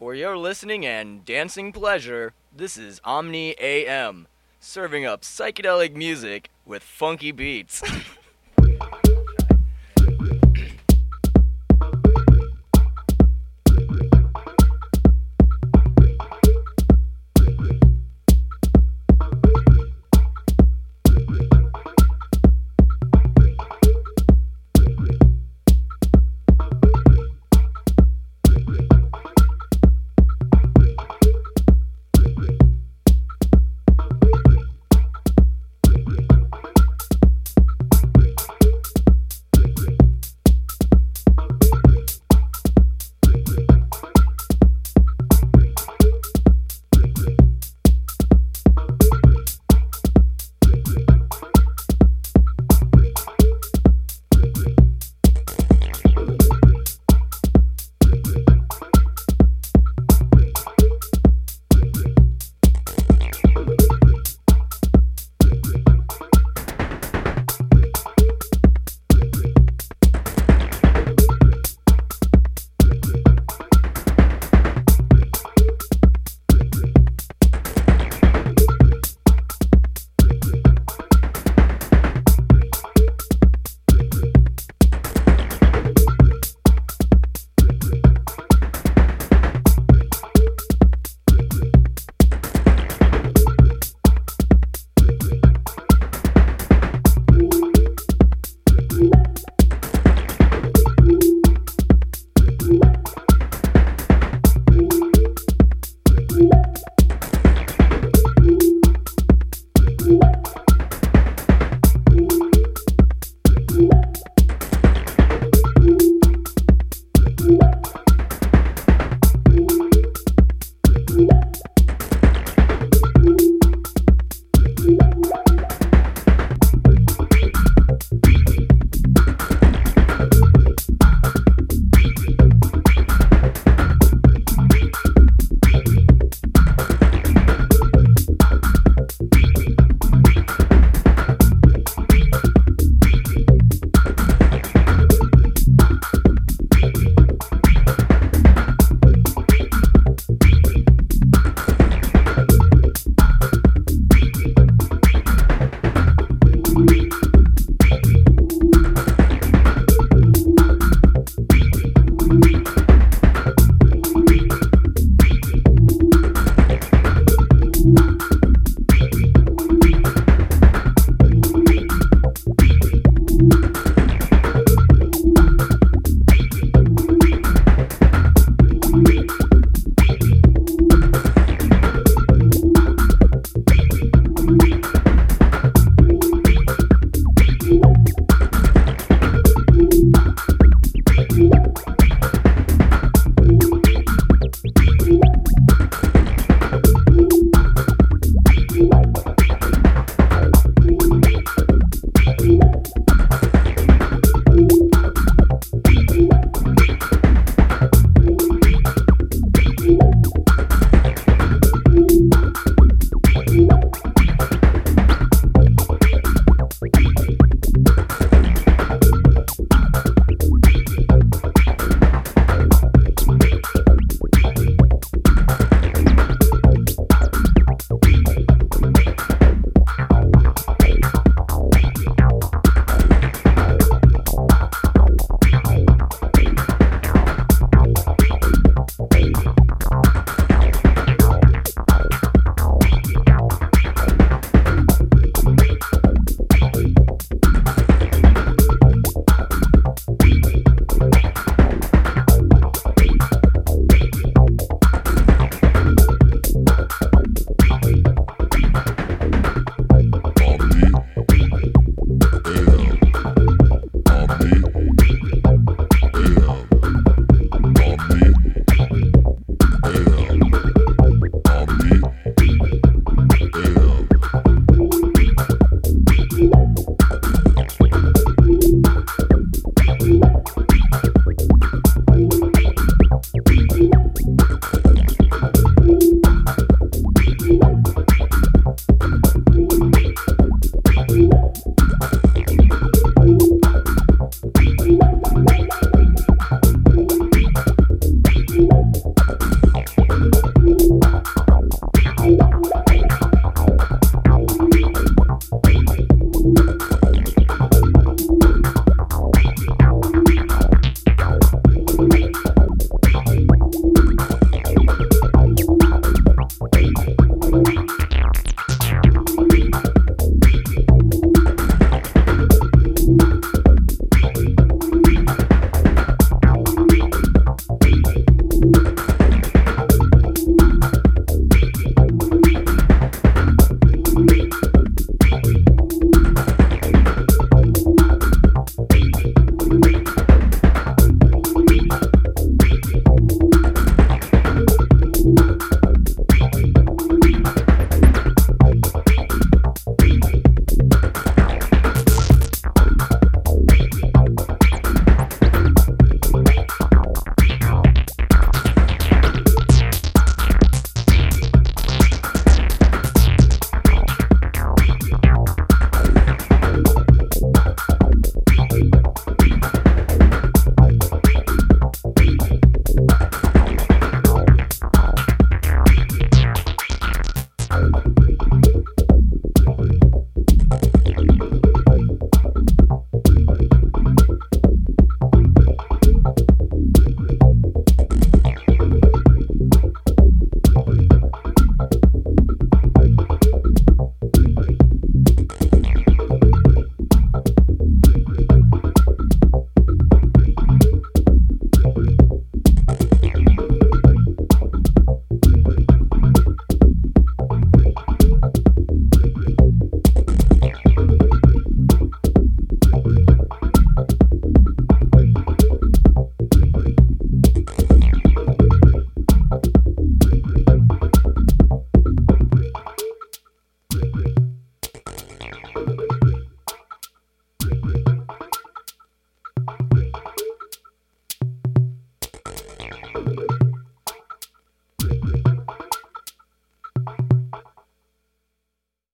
For your listening and dancing pleasure, this is Omni AM, serving up psychedelic music with funky beats.